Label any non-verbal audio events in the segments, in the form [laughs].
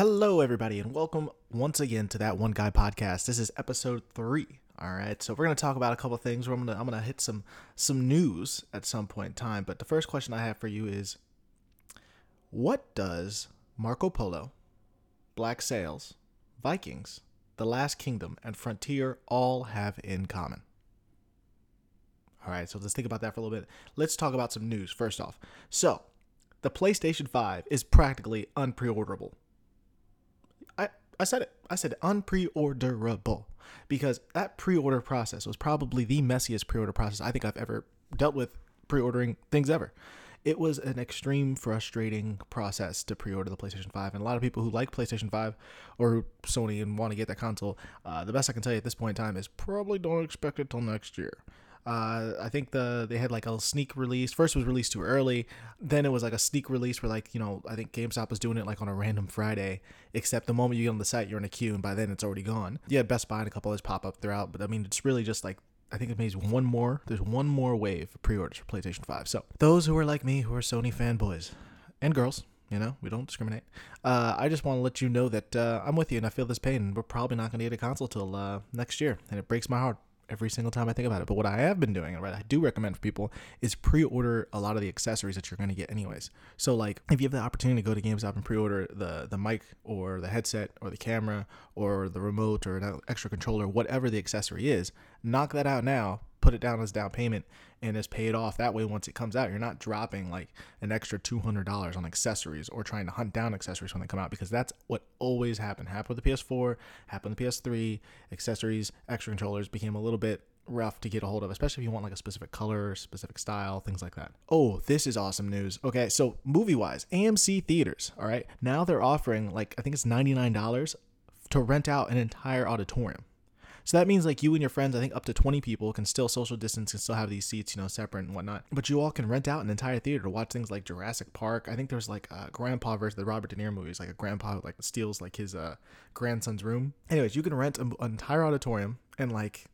Hello, everybody, and welcome once again to that One Guy podcast. This is episode three. All right, so we're gonna talk about a couple things. Where I'm gonna I'm gonna hit some some news at some point in time. But the first question I have for you is, what does Marco Polo, Black Sails, Vikings, The Last Kingdom, and Frontier all have in common? All right, so let's think about that for a little bit. Let's talk about some news first off. So, the PlayStation 5 is practically unpreorderable. I, said it. I said unpreorderable because that pre-order process was probably the messiest pre-order process I think I've ever dealt with pre-ordering things ever. It was an extreme frustrating process to pre-order the PlayStation 5 and a lot of people who like PlayStation 5 or Sony and want to get that console, uh, the best I can tell you at this point in time is probably don't expect it till next year. Uh, I think the they had like a sneak release. First was released too early. Then it was like a sneak release where like you know I think GameStop was doing it like on a random Friday. Except the moment you get on the site, you're in a queue, and by then it's already gone. Yeah, Best Buy and a couple others pop up throughout, but I mean it's really just like I think it means one more. There's one more wave of pre-orders for PlayStation 5. So those who are like me, who are Sony fanboys and girls, you know, we don't discriminate. Uh, I just want to let you know that uh, I'm with you and I feel this pain. We're probably not going to get a console till uh, next year, and it breaks my heart every single time I think about it. But what I have been doing, and what I do recommend for people, is pre-order a lot of the accessories that you're going to get anyways. So like, if you have the opportunity to go to GameStop and pre-order the the mic or the headset or the camera or the remote or an extra controller, whatever the accessory is, knock that out now. Put it down as down payment and just pay it off. That way, once it comes out, you're not dropping like an extra two hundred dollars on accessories or trying to hunt down accessories when they come out because that's what always happened. Happened with the PS4, happened with the PS3. Accessories, extra controllers became a little bit rough to get a hold of, especially if you want like a specific color, specific style, things like that. Oh, this is awesome news. Okay, so movie wise, AMC theaters, all right, now they're offering like I think it's ninety nine dollars to rent out an entire auditorium. So that means like you and your friends, I think up to 20 people can still social distance and still have these seats, you know, separate and whatnot. But you all can rent out an entire theater to watch things like Jurassic Park. I think there's like a grandpa versus the Robert De Niro movies, like a grandpa like steals like his uh, grandson's room. Anyways, you can rent an entire auditorium and like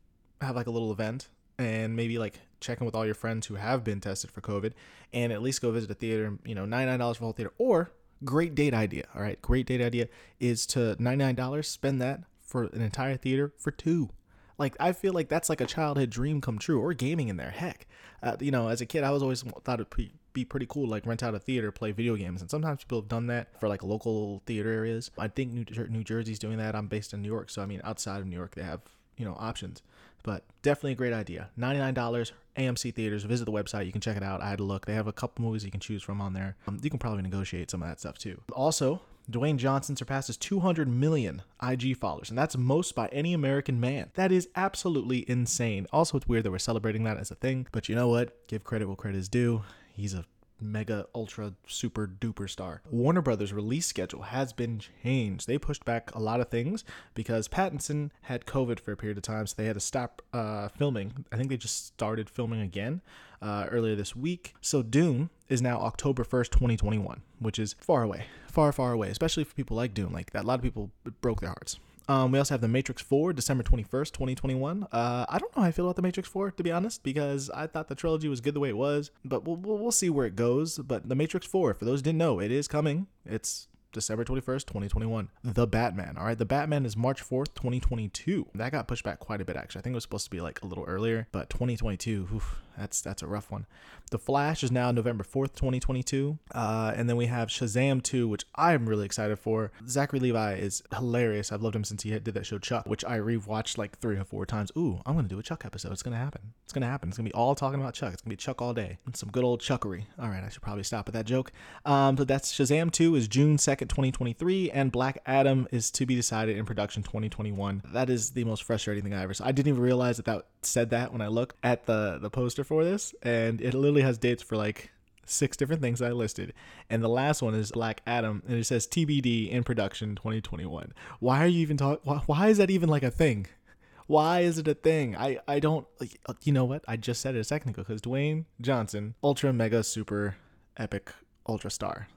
have like a little event and maybe like check in with all your friends who have been tested for COVID and at least go visit a theater, you know, $99 for the whole theater or great date idea. All right. Great date idea is to $99, spend that for an entire theater for two. Like I feel like that's like a childhood dream come true, or gaming in there. Heck, uh, you know, as a kid, I was always thought it'd be, pretty cool, like rent out a theater, play video games, and sometimes people have done that for like local theater areas. I think New, New Jersey's doing that. I'm based in New York, so I mean, outside of New York, they have you know options. But definitely a great idea. Ninety nine dollars. AMC theaters. Visit the website. You can check it out. I had a look. They have a couple movies you can choose from on there. Um, you can probably negotiate some of that stuff too. Also, Dwayne Johnson surpasses 200 million IG followers, and that's most by any American man. That is absolutely insane. Also, it's weird that we're celebrating that as a thing, but you know what? Give credit where credit is due. He's a mega ultra super duper star. Warner Brothers release schedule has been changed. They pushed back a lot of things because Pattinson had COVID for a period of time, so they had to stop uh, filming. I think they just started filming again uh, earlier this week. So Dune is now October 1st, 2021, which is far away, far, far away, especially for people like Dune. Like that, a lot of people broke their hearts. Um, we also have The Matrix 4, December 21st, 2021. Uh, I don't know how I feel about The Matrix 4, to be honest, because I thought the trilogy was good the way it was, but we'll, we'll, we'll see where it goes. But The Matrix 4, for those who didn't know, it is coming. It's December 21st, 2021. The Batman. All right. The Batman is March 4th, 2022. That got pushed back quite a bit, actually. I think it was supposed to be like a little earlier, but 2022, oof, that's that's a rough one. The Flash is now November 4th, 2022. Uh, and then we have Shazam 2, which I'm really excited for. Zachary Levi is hilarious. I've loved him since he did that show Chuck, which I rewatched like three or four times. Ooh, I'm going to do a Chuck episode. It's going to happen. It's going to happen. It's going to be all talking about Chuck. It's going to be Chuck all day. Some good old chuckery. All right, I should probably stop with that joke. Um, but that's Shazam 2 is June 2nd, 2023. And Black Adam is to be decided in production 2021. That is the most frustrating thing I ever saw. I didn't even realize that that said that when I looked at the, the poster for this. And it literally has dates for like six different things I listed. And the last one is Black Adam, and it says TBD in production 2021. Why are you even talking? Why, why is that even like a thing? Why is it a thing? I, I don't, like, you know what? I just said it a second ago because Dwayne Johnson, ultra mega super epic ultra star.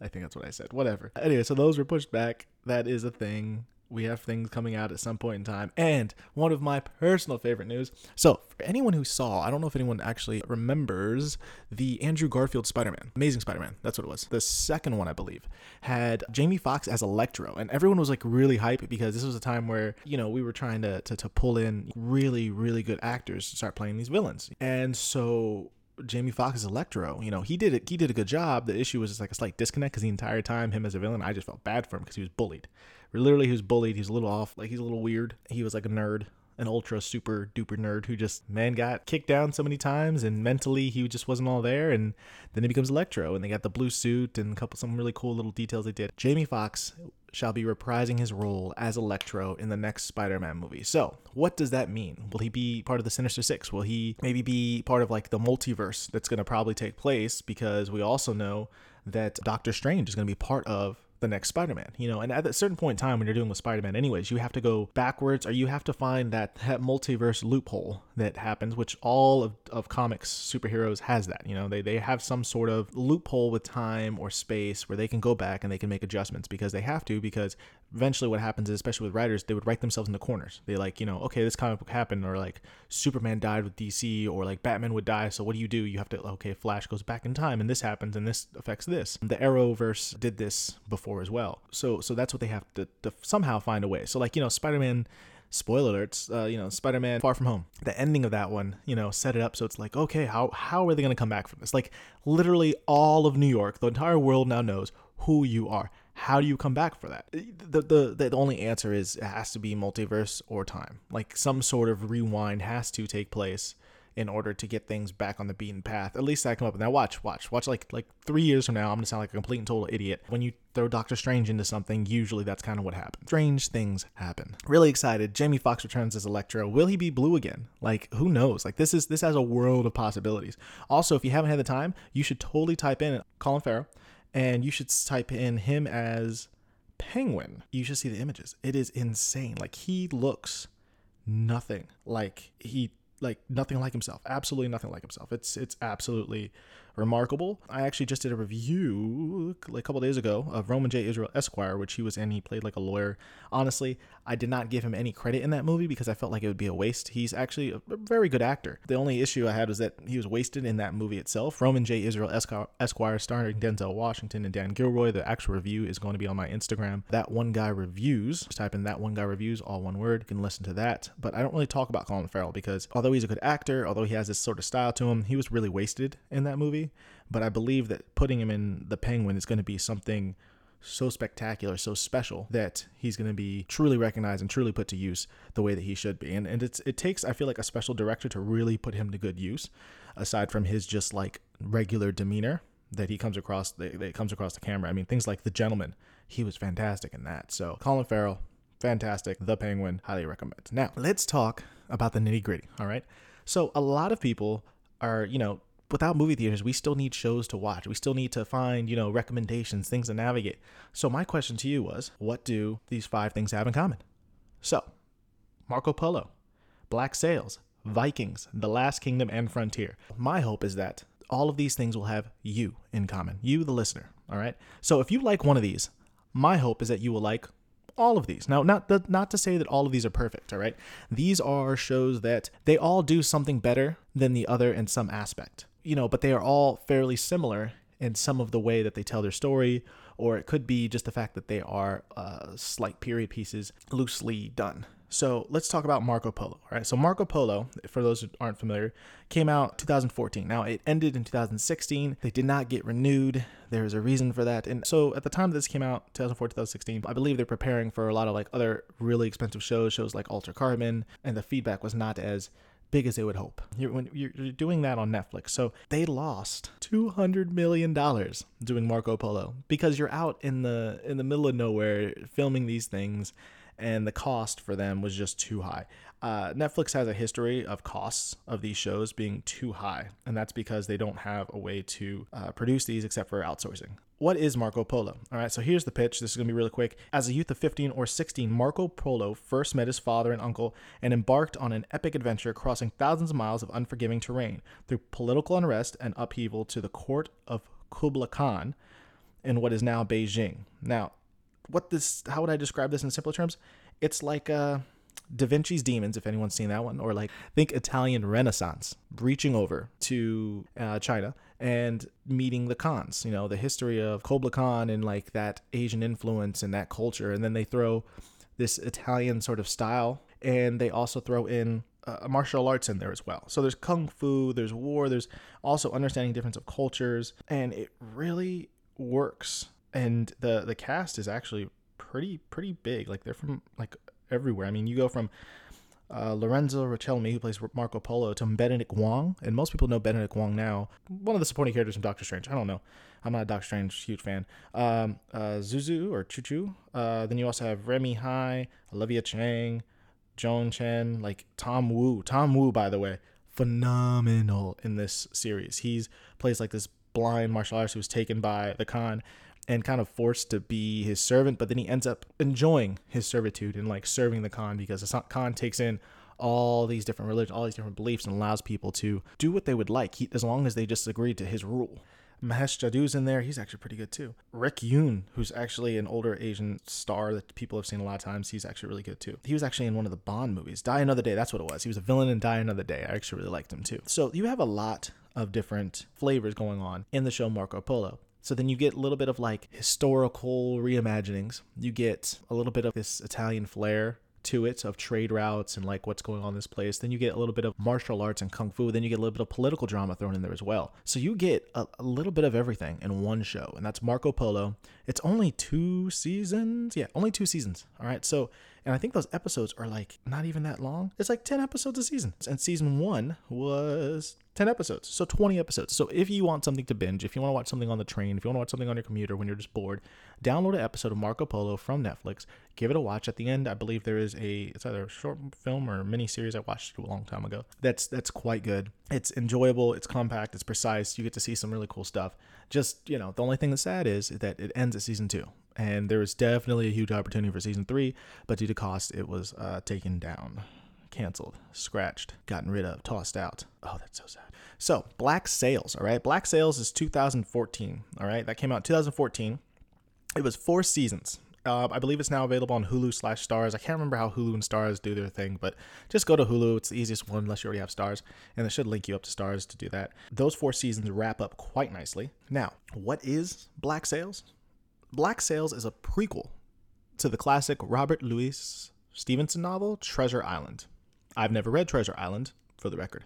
I think that's what I said. Whatever. Anyway, so those were pushed back. That is a thing we have things coming out at some point in time. And one of my personal favorite news. So, for anyone who saw, I don't know if anyone actually remembers the Andrew Garfield Spider Man, Amazing Spider Man, that's what it was. The second one, I believe, had Jamie Foxx as Electro. And everyone was like really hyped because this was a time where, you know, we were trying to, to, to pull in really, really good actors to start playing these villains. And so Jamie Foxx's Electro, you know, he did it. He did a good job. The issue was just like a slight disconnect because the entire time, him as a villain, I just felt bad for him because he was bullied. Literally, he was bullied. He's a little off. Like he's a little weird. He was like a nerd, an ultra super duper nerd who just man got kicked down so many times, and mentally he just wasn't all there. And then he becomes Electro, and they got the blue suit and a couple some really cool little details they did. Jamie Foxx shall be reprising his role as Electro in the next Spider Man movie. So, what does that mean? Will he be part of the Sinister Six? Will he maybe be part of like the multiverse that's going to probably take place? Because we also know that Doctor Strange is going to be part of the next Spider-Man, you know, and at a certain point in time when you're doing with Spider-Man anyways, you have to go backwards or you have to find that, that multiverse loophole that happens, which all of, of comics superheroes has that, you know, they, they have some sort of loophole with time or space where they can go back and they can make adjustments because they have to, because eventually what happens is, especially with writers, they would write themselves into corners. They like, you know, okay, this comic book happened or like Superman died with DC or like Batman would die. So what do you do? You have to, okay, Flash goes back in time and this happens and this affects this. The Arrowverse did this before as well. So so that's what they have to, to somehow find a way. So like you know Spider Man. Spoiler alerts, uh, you know, Spider Man Far From Home. The ending of that one, you know, set it up so it's like, okay, how, how are they going to come back from this? Like, literally all of New York, the entire world now knows who you are. How do you come back for that? The, the, the only answer is it has to be multiverse or time. Like, some sort of rewind has to take place in order to get things back on the beaten path. At least I come up with now. Watch, watch, watch. Like like three years from now, I'm gonna sound like a complete and total idiot. When you throw Doctor Strange into something, usually that's kind of what happens. Strange things happen. Really excited. Jamie Foxx returns as Electro. Will he be blue again? Like who knows? Like this is this has a world of possibilities. Also, if you haven't had the time, you should totally type in Colin Farrell, and you should type in him as Penguin. You should see the images. It is insane. Like he looks nothing like he like nothing like himself. Absolutely nothing like himself. It's it's absolutely remarkable. I actually just did a review like a couple days ago of Roman J. Israel Esquire, which he was in. He played like a lawyer. Honestly, I did not give him any credit in that movie because I felt like it would be a waste. He's actually a very good actor. The only issue I had was that he was wasted in that movie itself. Roman J. Israel Esquire, starring Denzel Washington and Dan Gilroy. The actual review is going to be on my Instagram. That one guy reviews. Just type in that one guy reviews, all one word. You can listen to that. But I don't really talk about Colin Farrell because although he's a good actor, although he has this sort of style to him, he was really wasted in that movie. But I believe that putting him in the Penguin is going to be something so spectacular, so special that he's going to be truly recognized and truly put to use the way that he should be. And and it's it takes I feel like a special director to really put him to good use, aside from his just like regular demeanor that he comes across that, that comes across the camera. I mean things like The Gentleman, he was fantastic in that. So Colin Farrell, fantastic. The Penguin, highly recommend. Now let's talk about the nitty gritty. All right. So a lot of people are you know without movie theaters, we still need shows to watch. We still need to find, you know, recommendations, things to navigate. So my question to you was, what do these five things have in common? So, Marco Polo, Black Sails, Vikings, The Last Kingdom, and Frontier. My hope is that all of these things will have you in common, you, the listener. All right. So if you like one of these, my hope is that you will like all of these. Now, not the, not to say that all of these are perfect, all right? These are shows that they all do something better than the other in some aspect you know, but they are all fairly similar in some of the way that they tell their story, or it could be just the fact that they are uh, slight period pieces loosely done. So let's talk about Marco Polo. All right. So Marco Polo, for those who aren't familiar, came out 2014. Now it ended in 2016. They did not get renewed. There is a reason for that. And so at the time this came out, 2004, 2016, I believe they're preparing for a lot of like other really expensive shows, shows like Altered Carbon, and the feedback was not as big as they would hope. You're, when you're doing that on Netflix, so they lost two hundred million dollars doing Marco Polo because you're out in the in the middle of nowhere filming these things, and the cost for them was just too high. Uh, Netflix has a history of costs of these shows being too high, and that's because they don't have a way to uh, produce these except for outsourcing. What is Marco Polo? All right, so here's the pitch. This is going to be really quick. As a youth of 15 or 16, Marco Polo first met his father and uncle and embarked on an epic adventure crossing thousands of miles of unforgiving terrain through political unrest and upheaval to the court of Kublai Khan in what is now Beijing. Now, what this how would I describe this in simpler terms? it's like uh Da Vinci's Demons, if anyone's seen that one, or like think Italian Renaissance, reaching over to uh, China and meeting the Khans, you know, the history of Kublai Khan and like that Asian influence and that culture. And then they throw this Italian sort of style, and they also throw in uh, martial arts in there as well. So there's kung fu, there's war, there's also understanding difference of cultures, and it really works. And the the cast is actually pretty pretty big. Like they're from like everywhere. I mean, you go from uh, Lorenzo Richelmy, who plays Marco Polo, to Benedict Wong, and most people know Benedict Wong now. One of the supporting characters from Doctor Strange. I don't know. I'm not a Doctor Strange huge fan. Um, uh, Zuzu or Chuchu. Uh, then you also have Remy Hii, Olivia Cheng, Joan Chen, like Tom Wu. Tom Wu, by the way, phenomenal in this series. He's plays like this blind martial artist who's taken by the Khan and kind of forced to be his servant, but then he ends up enjoying his servitude and like serving the Khan because the Khan takes in all these different religions, all these different beliefs, and allows people to do what they would like, he, as long as they just agree to his rule. Mahesh Jadu's in there. He's actually pretty good too. Rick Yune, who's actually an older Asian star that people have seen a lot of times, he's actually really good too. He was actually in one of the Bond movies, Die Another Day. That's what it was. He was a villain in Die Another Day. I actually really liked him too. So you have a lot of different flavors going on in the show Marco Polo. So then you get a little bit of like historical reimaginings. You get a little bit of this Italian flair to it of trade routes and like what's going on in this place. Then you get a little bit of martial arts and kung fu. Then you get a little bit of political drama thrown in there as well. So you get a, a, little bit of everything in one show, and that's Marco Polo. It's only two seasons. Yeah, only two seasons. All right. So, and I think those episodes are like not even that long. It's like 10 episodes a season. And season one was 10 episodes. So 20 episodes. So if you want something to binge, if you want to watch something on the train, if you want to watch something on your computer when you're just bored, download an episode of Marco Polo from Netflix. Give it a watch. At the end, I believe there is a it's either a short film or mini series I watched a long time ago. That's that's quite good. It's enjoyable, it's compact, it's precise. You get to see some really cool stuff. Just, you know, the only thing that's sad is that it ends at season 2 and there was definitely a huge opportunity for season three, but due to cost, it was uh, taken down canceled, scratched, gotten rid of, tossed out. Oh, that's so sad. So, Black Sails, all right? Black Sails is 2014, all right? That came out 2014. It was four seasons. Uh, I believe it's now available on Hulu slash Starz. I can't remember how Hulu and Starz do their thing, but just go to Hulu. It's the easiest one unless you already have Starz, and it should link you up to Starz to do that. Those four seasons wrap up quite nicely. Now, what is Black Sails? Black Sails is a prequel to the classic Robert Louis Stevenson novel Treasure Island. I've never read Treasure Island, for the record.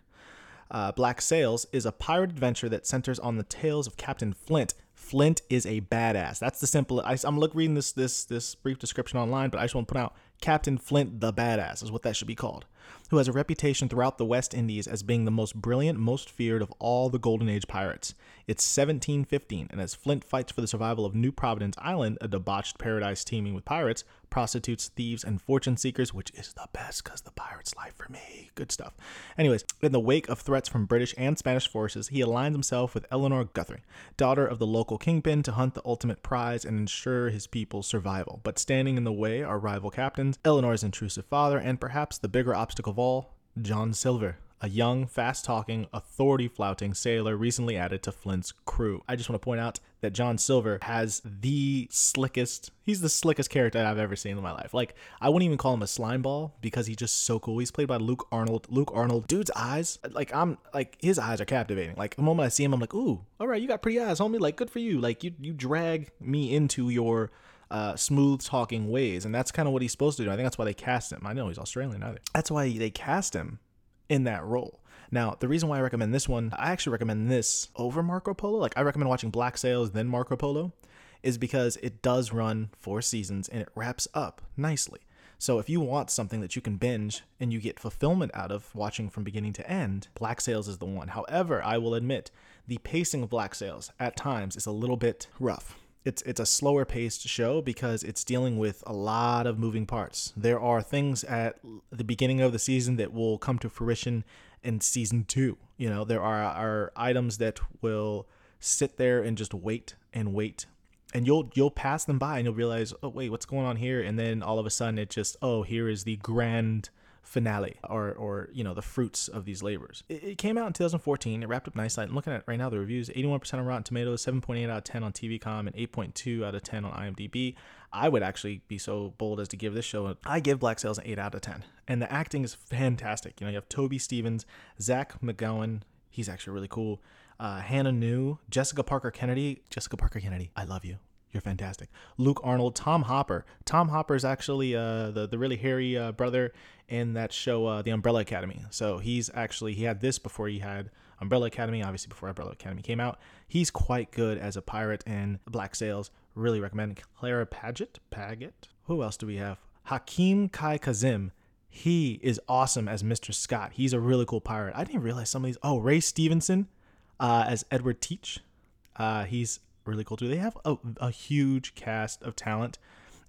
Uh, Black Sails is a pirate adventure that centers on the tales of Captain Flint. Flint is a badass. That's the simple. I, am look reading this this this brief description online, but I just want to put out Captain Flint the badass is what that should be called who has a reputation throughout the West Indies as being the most brilliant, most feared of all the Golden Age pirates. It's 1715, and as Flint fights for the survival of New Providence Island, a debauched paradise teeming with pirates, prostitutes, thieves, and fortune seekers, which is the best because the pirate's life for me. Good stuff. Anyways, in the wake of threats from British and Spanish forces, he aligns himself with Eleanor Guthrie, daughter of the local kingpin, to hunt the ultimate prize and ensure his people's survival. But standing in the way are rival captains, Eleanor's intrusive father, and perhaps the bigger obstacle of all, John Silver a young, fast talking, authority flouting sailor recently added to Flint's crew. I just want to point out that John Silver has the slickest, he's the slickest character I've ever seen in my life. Like, I wouldn't even call him a slime ball because he's just so cool. He's played by Luke Arnold. Luke Arnold, dude's eyes, like, I'm like, his eyes are captivating. Like, the moment I see him, I'm like, ooh, all right, you got pretty eyes, homie. Like, good for you. Like, you, you drag me into your uh, smooth talking ways. And that's kind of what he's supposed to do. I think that's why they cast him. I know he's Australian either. That's why they cast him in that role. Now, the reason why I recommend this one, I actually recommend this over Marco Polo. Like, I recommend watching Black Sails, then Marco Polo, is because it does run four seasons and it wraps up nicely. So, if you want something that you can binge and you get fulfillment out of watching from beginning to end, Black Sails is the one. However, I will admit, the pacing of Black Sails at times is a little bit rough it's it's a slower paced show because it's dealing with a lot of moving parts. There are things at the beginning of the season that will come to fruition in season 2. You know, there are are items that will sit there and just wait and wait and you'll you'll pass them by and you'll realize, "Oh, wait, what's going on here?" And then all of a sudden it just, "Oh, here is the grand finale or or you know the fruits of these labors. It, it came out in 2014. It wrapped up nicely. I'm looking at right now the reviews: 81% on Rotten Tomatoes, 7.8 out of 10 on TV.com, and 8.2 out of 10 on IMDb. I would actually be so bold as to give this show. A, I give Black Sails an 8 out of 10, and the acting is fantastic. You know, you have Toby Stephens, Zach McGowan. He's actually really cool. Uh, Hannah New, Jessica Parker Kennedy. Jessica Parker Kennedy, I love you. You're fantastic. Luke Arnold, Tom Hopper. Tom Hopper is actually uh, the the really hairy uh, brother in that show, uh, The Umbrella Academy. So he's actually he had this before he had Umbrella Academy. Obviously, before Umbrella Academy came out, he's quite good as a pirate in Black Sails. Really recommend Clara Paget. Paget. Who else do we have? Hakeem Kae-Kazim. He is awesome as Mr. Scott. He's a really cool pirate. I didn't realize some of these. Oh, Ray Stevenson uh, as Edward Teach. Uh, he's really cool too. They have a, a huge cast of talent,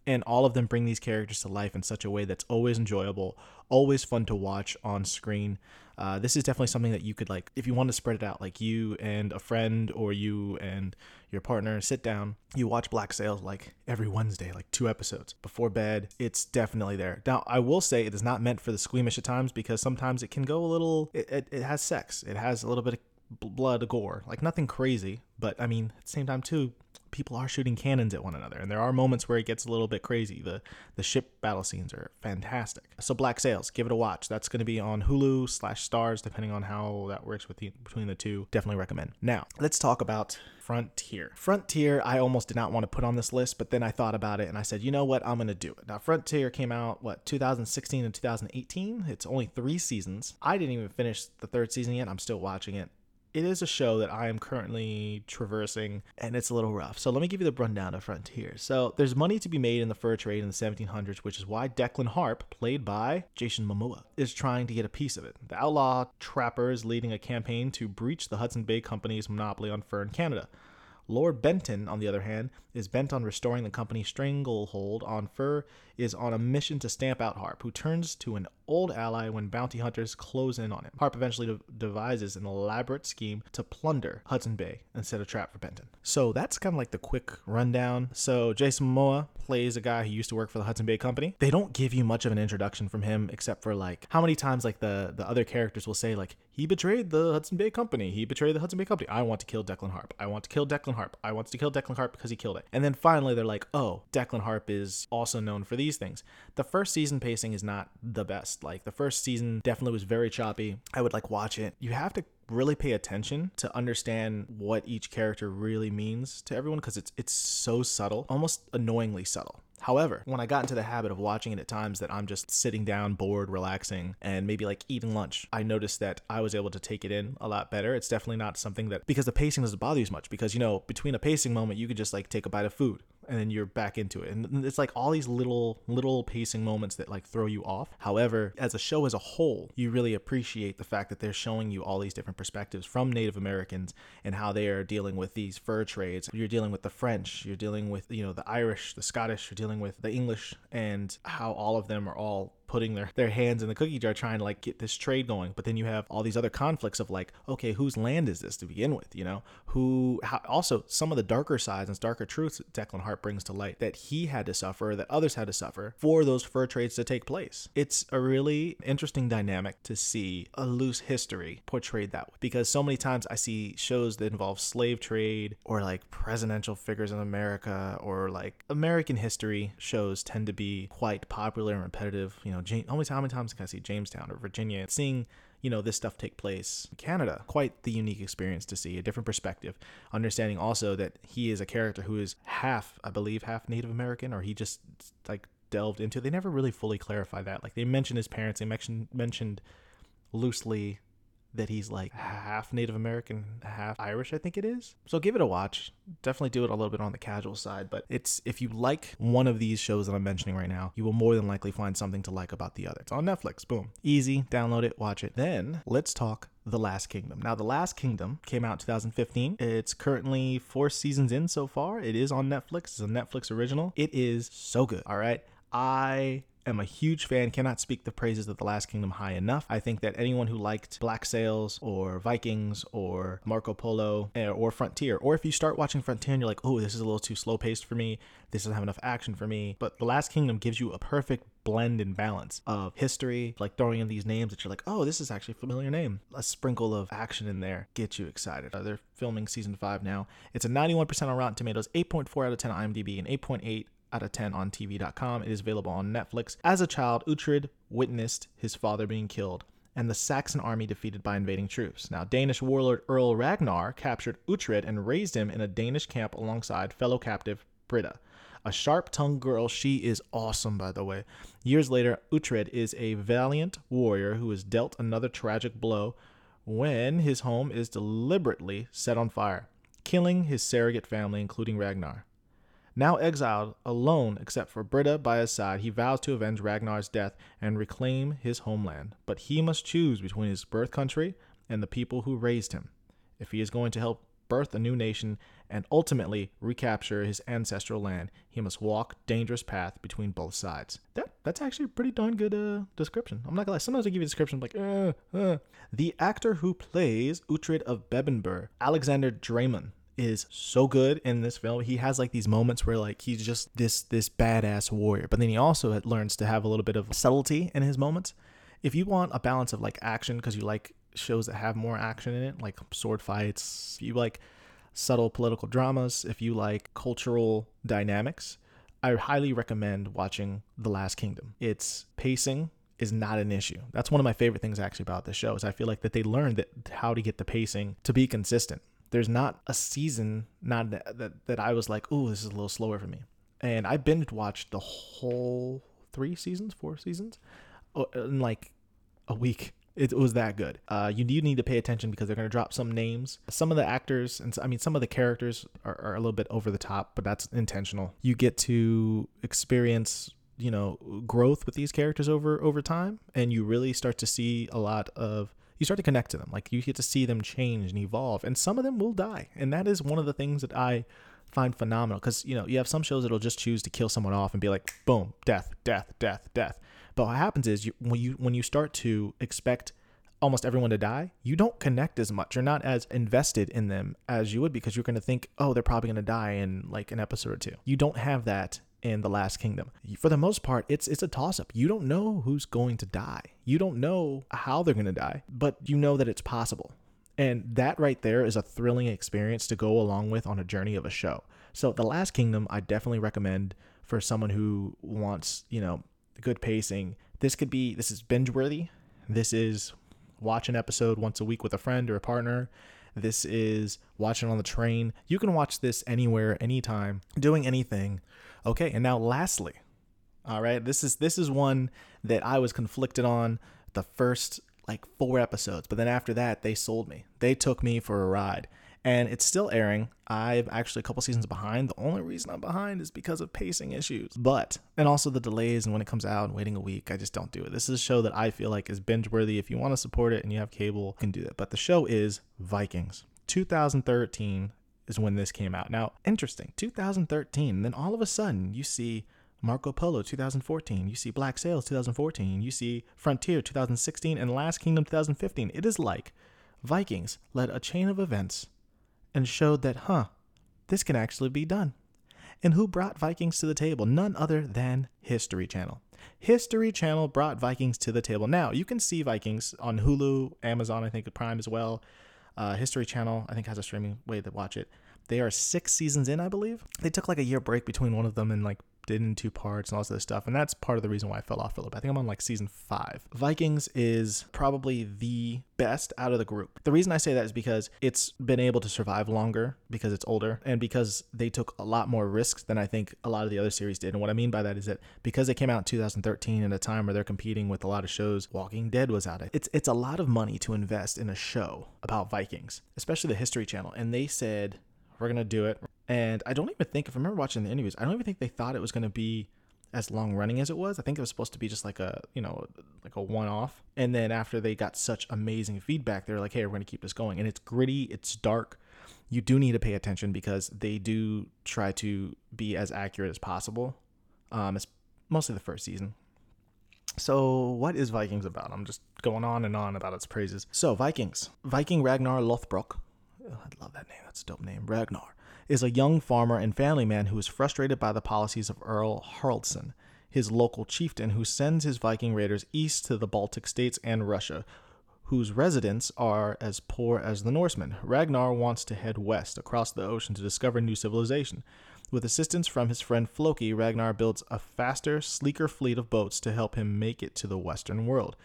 and all of them bring these characters to life in such a way that's always enjoyable, always fun to watch on screen. Uh, this is definitely something that you could like if you want to spread it out like you and a friend or you and your partner sit down you watch black sails like every wednesday like two episodes before bed it's definitely there now i will say it is not meant for the squeamish at times because sometimes it can go a little it, it, it has sex it has a little bit of blood gore like nothing crazy but i mean at the same time too people are shooting cannons at one another and there are moments where it gets a little bit crazy the the ship battle scenes are fantastic so black sails give it a watch that's going to be on hulu slash starz depending on how that works with the, between the two definitely recommend now let's talk about Frontier. Frontier, I almost did not want to put on this list, but then I thought about it and I said, you know what, I'm going to do it. Now, Frontier came out, what, 2016 and 2018? It's only three seasons. I didn't even finish the third season yet. I'm still watching it it is a show that I am currently traversing and it's a little rough. So let me give you the rundown of Frontier. So there's money to be made in the fur trade in the 1700s, which is why Declan Harp, played by Jason Momoa, is trying to get a piece of it. The outlaw trapper is leading a campaign to breach the Hudson Bay Company's monopoly on fur in Canada. Lord Benton, on the other hand, is bent on restoring the company's stranglehold on fur, is on a mission to stamp out Harp, who turns to an old ally when bounty hunters close in on him. Harp eventually de- devises an elaborate scheme to plunder Hudson Bay and set a trap for Benton. So that's kind of like the quick rundown. So Jason Momoa plays a guy who used to work for the Hudson Bay Company. They don't give you much of an introduction from him except for like how many times like the the other characters will say like he betrayed the Hudson Bay Company. He betrayed the Hudson Bay Company. I want to kill Declan Harp. I want to kill Declan Harp. I want to kill Declan Harp because he killed it. And then finally they're like, "Oh, Declan Harp is also known for these things." The first season pacing is not the best. Like the first season definitely was very choppy. I would like watch it. You have to really pay attention to understand what each character really means to everyone because it's it's so subtle, almost annoyingly subtle. However, when I got into the habit of watching it at times that I'm just sitting down, bored, relaxing, and maybe like eating lunch, I noticed that I was able to take it in a lot better. It's definitely not something that because the pacing doesn't bother you as much because you know between a pacing moment you could just like take a bite of food and then you're back into it. And it's like all these little little pacing moments that like throw you off. However, as a show as a whole, you really appreciate the fact that they're showing you all these different perspectives from Native Americans and how they are dealing with these fur trades. You're dealing with the French, you're dealing with, you know, the Irish, the Scottish, you're dealing with the English and how all of them are all putting their, their hands in the cookie jar trying to like get this trade going. But then you have all these other conflicts of like okay whose land is this to begin with you know? Who how, also some of the darker sides and darker truths declan harp brings to light that he had to suffer that others had to suffer for those fur trades to take place. It's a really interesting dynamic to see a loose history portrayed that way. Because so many times i see shows that involve slave trade or like presidential figures in america or like american history shows tend to be quite popular and repetitive you know know, James, how many, times can I see Jamestown or Virginia? Seeing, you know, this stuff take place in Canada, quite the unique experience to see a different perspective. Understanding also that he is a character who is half, I believe, half Native American, or he just like delved into. They never really fully clarify that. Like they mentioned his parents, they mentioned mentioned loosely that he's like half Native American, half Irish, I think it is. So give it a watch. Definitely do it a little bit on the casual side, but it's if you like one of these shows that I'm mentioning right now, you will more than likely find something to like about the other. It's on Netflix. Boom. Easy, download it, watch it. Then let's talk the Last Kingdom. Now, The Last Kingdom came out 2015. It's currently four seasons in so far. It is on Netflix. It's a Netflix original. It is so good. All right. I am a huge fan, cannot speak the praises of The Last Kingdom high enough. I think that anyone who liked Black Sails or Vikings or Marco Polo eh, or Frontier, or if you start watching Frontier and you're like, oh, this is a little too slow paced for me, this doesn't have enough action for me, but The Last Kingdom gives you a perfect blend and balance of history, like throwing in these names that you're like, oh, this is actually a familiar name. A sprinkle of action in there gets you excited. They're filming season five now. It's a 91% on Rotten Tomatoes, 8.4 out of 10 on IMDb, and 8.8 out of 10 on TV.com. It is available on Netflix. As a child, Uhtred witnessed his father being killed and the Saxon army defeated by invading troops. Now, Danish warlord Earl Ragnar captured Uhtred and raised him in a Danish camp alongside fellow captive Britta. A sharp tongued girl, she is awesome, by the way. Years later, Uhtred is a valiant warrior who is dealt another tragic blow when his home is deliberately set on fire, killing his surrogate family, including Ragnar. Now exiled, alone except for Britta by his side, he vows to avenge Ragnar's death and reclaim his homeland. But he must choose between his birth country and the people who raised him. If he is going to help birth a new nation and ultimately recapture his ancestral land, he must walk dangerous path between both sides. That that's actually a pretty darn good uh, description. I'm not gonna lie. Sometimes I give you a description like, uh, uh. The actor who plays Uhtred of Bebbanburg, Alexander Dreymon, is so good in this film. He has like these moments where like he's just this this badass warrior, but then he also learns to have a little bit of subtlety in his moments. If you want a balance of like action because you like shows that have more action in it, like sword fights, you like subtle political dramas, if you like cultural dynamics, I highly recommend watching The Last Kingdom. Its pacing is not an issue. That's one of my favorite things actually about this show is I feel like that they learned that how to get the pacing to be consistent. There's not a season not that that, that I was like, "Oh, this is a little slower for me." And I binge watched the whole 3 seasons, 4 seasons uh, in like a week. It was that good. Uh, you do need to pay attention because they're going to drop some names. Some of the actors, and I mean, some of the characters are, are a little bit over the top, but that's intentional. You get to experience you know growth with these characters over over time and you really start to see a lot of you start to connect to them like you get to see them change and evolve and some of them will die and that is one of the things that i find phenomenal because you know you have some shows that'll just choose to kill someone off and be like boom death death death death but what happens is you, when you when you start to expect almost everyone to die, you don't connect as much. You're not as invested in them as you would because you're going to think, oh, they're probably going to die in like an episode or two. You don't have that in the last kingdom for the most part it's it's a toss up you don't know who's going to die you don't know how they're going to die but you know that it's possible and that right there is a thrilling experience to go along with on a journey of a show so the last kingdom i definitely recommend for someone who wants you know good pacing. This could be this is binge worthy. This is watch an episode once a week with a friend or a partner. This is watching on the train. You can watch this anywhere, anytime, doing anything. Okay, and now lastly, all right, this is this is one that I was conflicted on the first like four episodes, but then after that they sold me. They took me for a ride and it's still airing. I'm actually a couple seasons behind. The only reason I'm behind is because of pacing issues, but and also the delays and when it comes out and waiting a week. I just don't do it. This is a show that I feel like is binge worthy. If you want to support it and you have cable, you can do that. But the show is Vikings. 2013 is when this came out. Now, interesting. 2013, then all of a sudden you see Marco Polo 2014, you see Black Sails 2014, you see Frontier 2016, and Last Kingdom 2015. It is like Vikings led a chain of events and showed that, huh, this can actually be done. And who brought Vikings to the table? None other than History Channel. History Channel brought Vikings to the table. Now, you can see Vikings on Hulu, Amazon, I think, Prime as well. Uh, History Channel, I think, has a streaming way to watch it. They are six seasons in, I believe. They took like a year break between one of them and like did in two parts and all this other stuff. And that's part of the reason why I fell off a little bit. I think I'm on like season five. Vikings is probably the best out of the group. The reason I say that is because it's been able to survive longer because it's older and because they took a lot more risks than I think a lot of the other series did. And what I mean by that is that because they came out in 2013 at a time where they're competing with a lot of shows, Walking Dead was out. It's it's a lot of money to invest in a show about Vikings, especially the History Channel. And they said, we're gonna do it. And I don't even think, if I remember watching the interviews, I don't even think they thought it was gonna be as long running as it was. I think it was supposed to be just like a, you know, like a one off. And then after they got such amazing feedback, they were like, hey, we're gonna keep this going. And it's gritty, it's dark. You do need to pay attention because they do try to be as accurate as possible. Um, it's mostly the first season. So, what is Vikings about? I'm just going on and on about its praises. So, Vikings. Viking Ragnar Lothbrok. Oh, I love that name. That's a dope name. Ragnar is a young farmer and family man who is frustrated by the policies of Earl Haraldson, his local chieftain who sends his Viking raiders east to the Baltic states and Russia, whose residents are as poor as the Norsemen. Ragnar wants to head west across the ocean to discover new civilization. With assistance from his friend Floki, Ragnar builds a faster, sleeker fleet of boats to help him make it to the western world.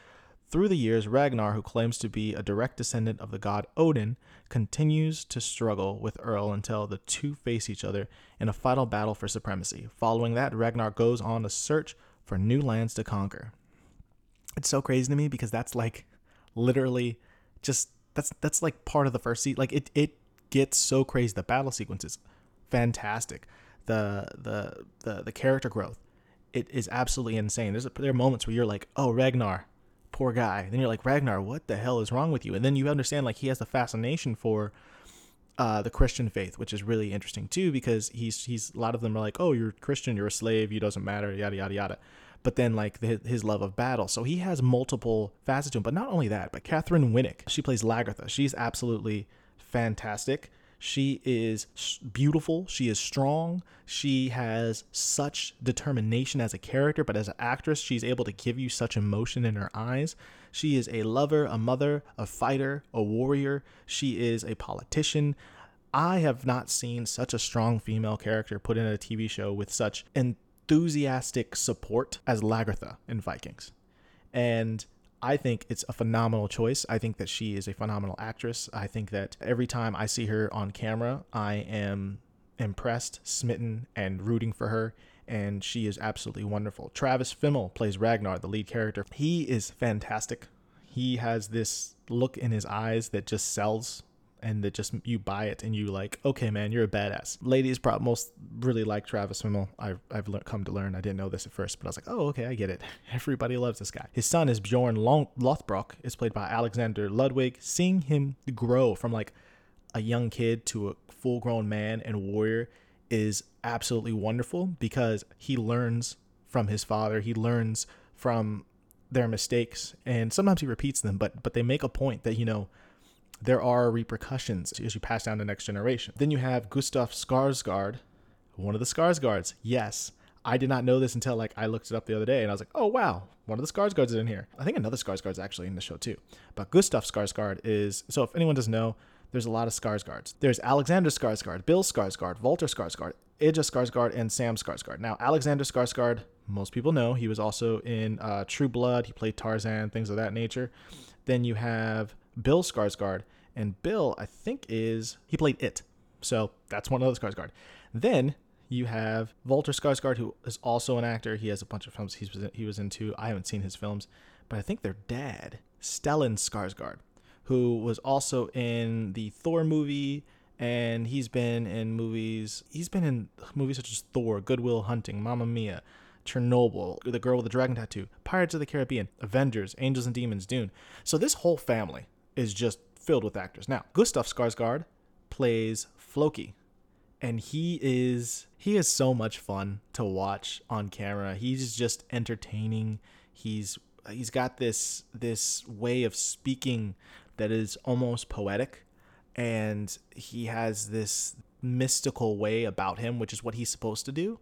Through the years, Ragnar, who claims to be a direct descendant of the god Odin, continues to struggle with Earl until the two face each other in a final battle for supremacy. Following that, Ragnar goes on a search for new lands to conquer. It's so crazy to me because that's like literally just that's that's like part of the first season. Like it it gets so crazy. The battle sequences, fantastic. The the the the character growth, it is absolutely insane. There's a, there are moments where you're like, oh Ragnar, poor guy. Then you're like Ragnar, what the hell is wrong with you? And then you understand like he has a fascination for uh, the Christian faith, which is really interesting too, because he's he's a lot of them are like, oh, you're Christian, you're a slave, you doesn't matter, yada yada yada. But then like the, his love of battle, so he has multiple facets to him. But not only that, but Katheryn Winnick, she plays Lagertha. She's absolutely fantastic. She is beautiful. She is strong. She has such determination as a character, but as an actress, she's able to give you such emotion in her eyes. She is a lover, a mother, a fighter, a warrior. She is a politician. I have not seen such a strong female character put in a TV show with such enthusiastic support as Lagertha in Vikings. And I think it's a phenomenal choice. I think that she is a phenomenal actress. I think that every time I see her on camera, I am impressed, smitten, and rooting for her. And she is absolutely wonderful. Travis Fimmel plays Ragnar, the lead character. He is fantastic. He has this look in his eyes that just sells and that just you buy it and you like, okay, man, you're a badass. Ladies probably most really like Travis Fimmel. I've, I've come to learn. I didn't know this at first, but I was like, oh, okay, I get it. [laughs] Everybody loves this guy. His son is Bjorn Long- Lothbrok, is played by Alexander Ludwig. Seeing him grow from like a young kid to a full grown man and warrior is absolutely wonderful because he learns from his father. He learns from their mistakes and sometimes he repeats them, but but they make a point that, you know, there are repercussions as you pass down to next generation. Then you have Gustaf Skarsgård, one of the Skarsgårds. Yes, I did not know this until like I looked it up the other day, and I was like, oh wow, one of the Skarsgårds is in here. I think another Skarsgård's actually in the show too. But Gustaf Skarsgård is so if anyone doesn't know, there's a lot of Skarsgårds. There's Alexander Skarsgård, Bill Skarsgård, Walter Skarsgård, Eija Skarsgård, and Sam Skarsgård. Now Alexander Skarsgård, most people know he was also in uh, True Blood. He played Tarzan, things of that nature. Then you have Bill Skarsgård, and Bill, I think, is he played it, so that's one of those Skarsgård. Then you have Walter Skarsgård, who is also an actor. He has a bunch of films he was in, he was into. I haven't seen his films, but I think their dad, Stellan Skarsgård, who was also in the Thor movie, and he's been in movies. He's been in movies such as Thor, Goodwill Hunting, Mamma Mia. Chernobyl, The Girl with the Dragon Tattoo, Pirates of the Caribbean, Avengers, Angels and Demons, Dune. So this whole family is just filled with actors. Now, Gustaf Skarsgård plays Floki, and he is he is so much fun to watch on camera. He's just entertaining. He's he's got this this way of speaking that is almost poetic and he has this mystical way about him which is what he's supposed to do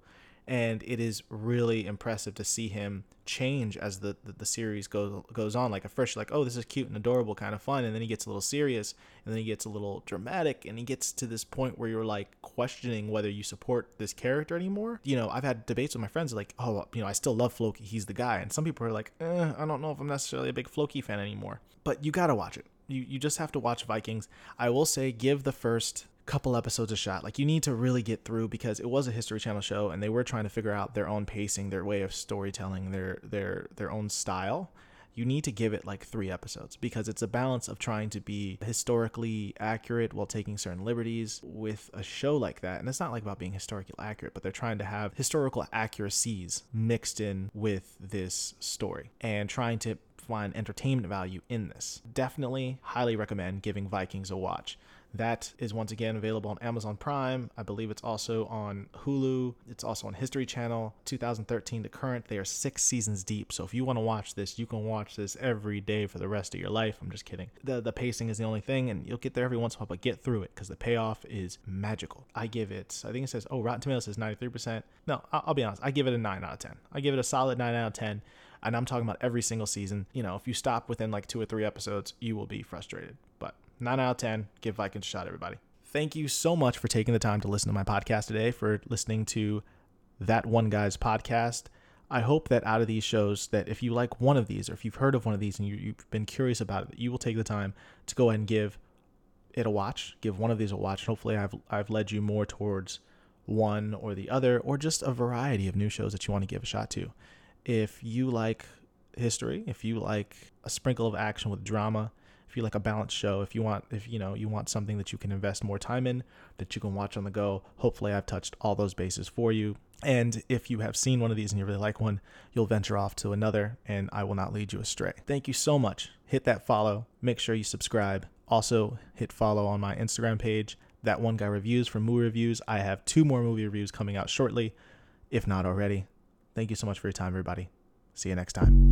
and it is really impressive to see him change as the, the, the, series goes goes on. Like at first, you're like, oh, this is cute and adorable, kind of fun, and then he gets a little serious, and then he gets a little dramatic, and he gets to this point where you're like questioning whether you support this character anymore. You know, I've had debates with my friends like, oh, you know, I still love Floki, he's the guy, and some people are like, eh, I don't know if I'm necessarily a big Floki fan anymore. But you gotta watch it. You you just have to watch Vikings. I will say, give the first couple episodes a shot. Like you need to really get through because it was a History Channel show and they were trying to figure out their own pacing, their way of storytelling, their their their own style. You need to give it like 3 episodes because it's a balance of trying to be historically accurate while taking certain liberties with a show like that. And it's not like about being historically accurate, but they're trying to have historical accuracies mixed in with this story and trying to find entertainment value in this. Definitely highly recommend giving Vikings a watch That is once again available on Amazon Prime. I believe it's also on Hulu. It's also on History Channel. 2013 to current, they are six seasons deep. So if you want to watch this, you can watch this every day for the rest of your life. I'm just kidding. The the pacing is the only thing, and you'll get there every once in a while, but get through it because the payoff is magical. I give it. I think it says oh Rotten Tomatoes says 93%. No, I'll, I'll be honest. I give it a nine out of ten. I give it a solid nine out of ten and I'm talking about every single season. You know, if you stop within like two or three episodes, you will be frustrated. But 9 out of 10, give Vikings a shot, everybody. Thank you so much for taking the time to listen to my podcast today, for listening to that one guy's podcast. I hope that out of these shows, that if you like one of these, or if you've heard of one of these and you, have been curious about it, you will take the time to go ahead and give it a watch. Give one of these a watch. Hopefully, I've I've led you more towards one or the other, or just a variety of new shows that you want to give a shot to. If you like history, if you like a sprinkle of action with drama, if you like a balanced show, if you want if you know you want something that you can invest more time in, that you can watch on the go, hopefully I've touched all those bases for you. And if you have seen one of these and you really like one, you'll venture off to another and I will not lead you astray. Thank you so much. Hit that follow, make sure you subscribe. Also, hit follow on my Instagram page, that one guy reviews for movie reviews. I have two more movie reviews coming out shortly, if not already. Thank you so much for your time, everybody. See you next time.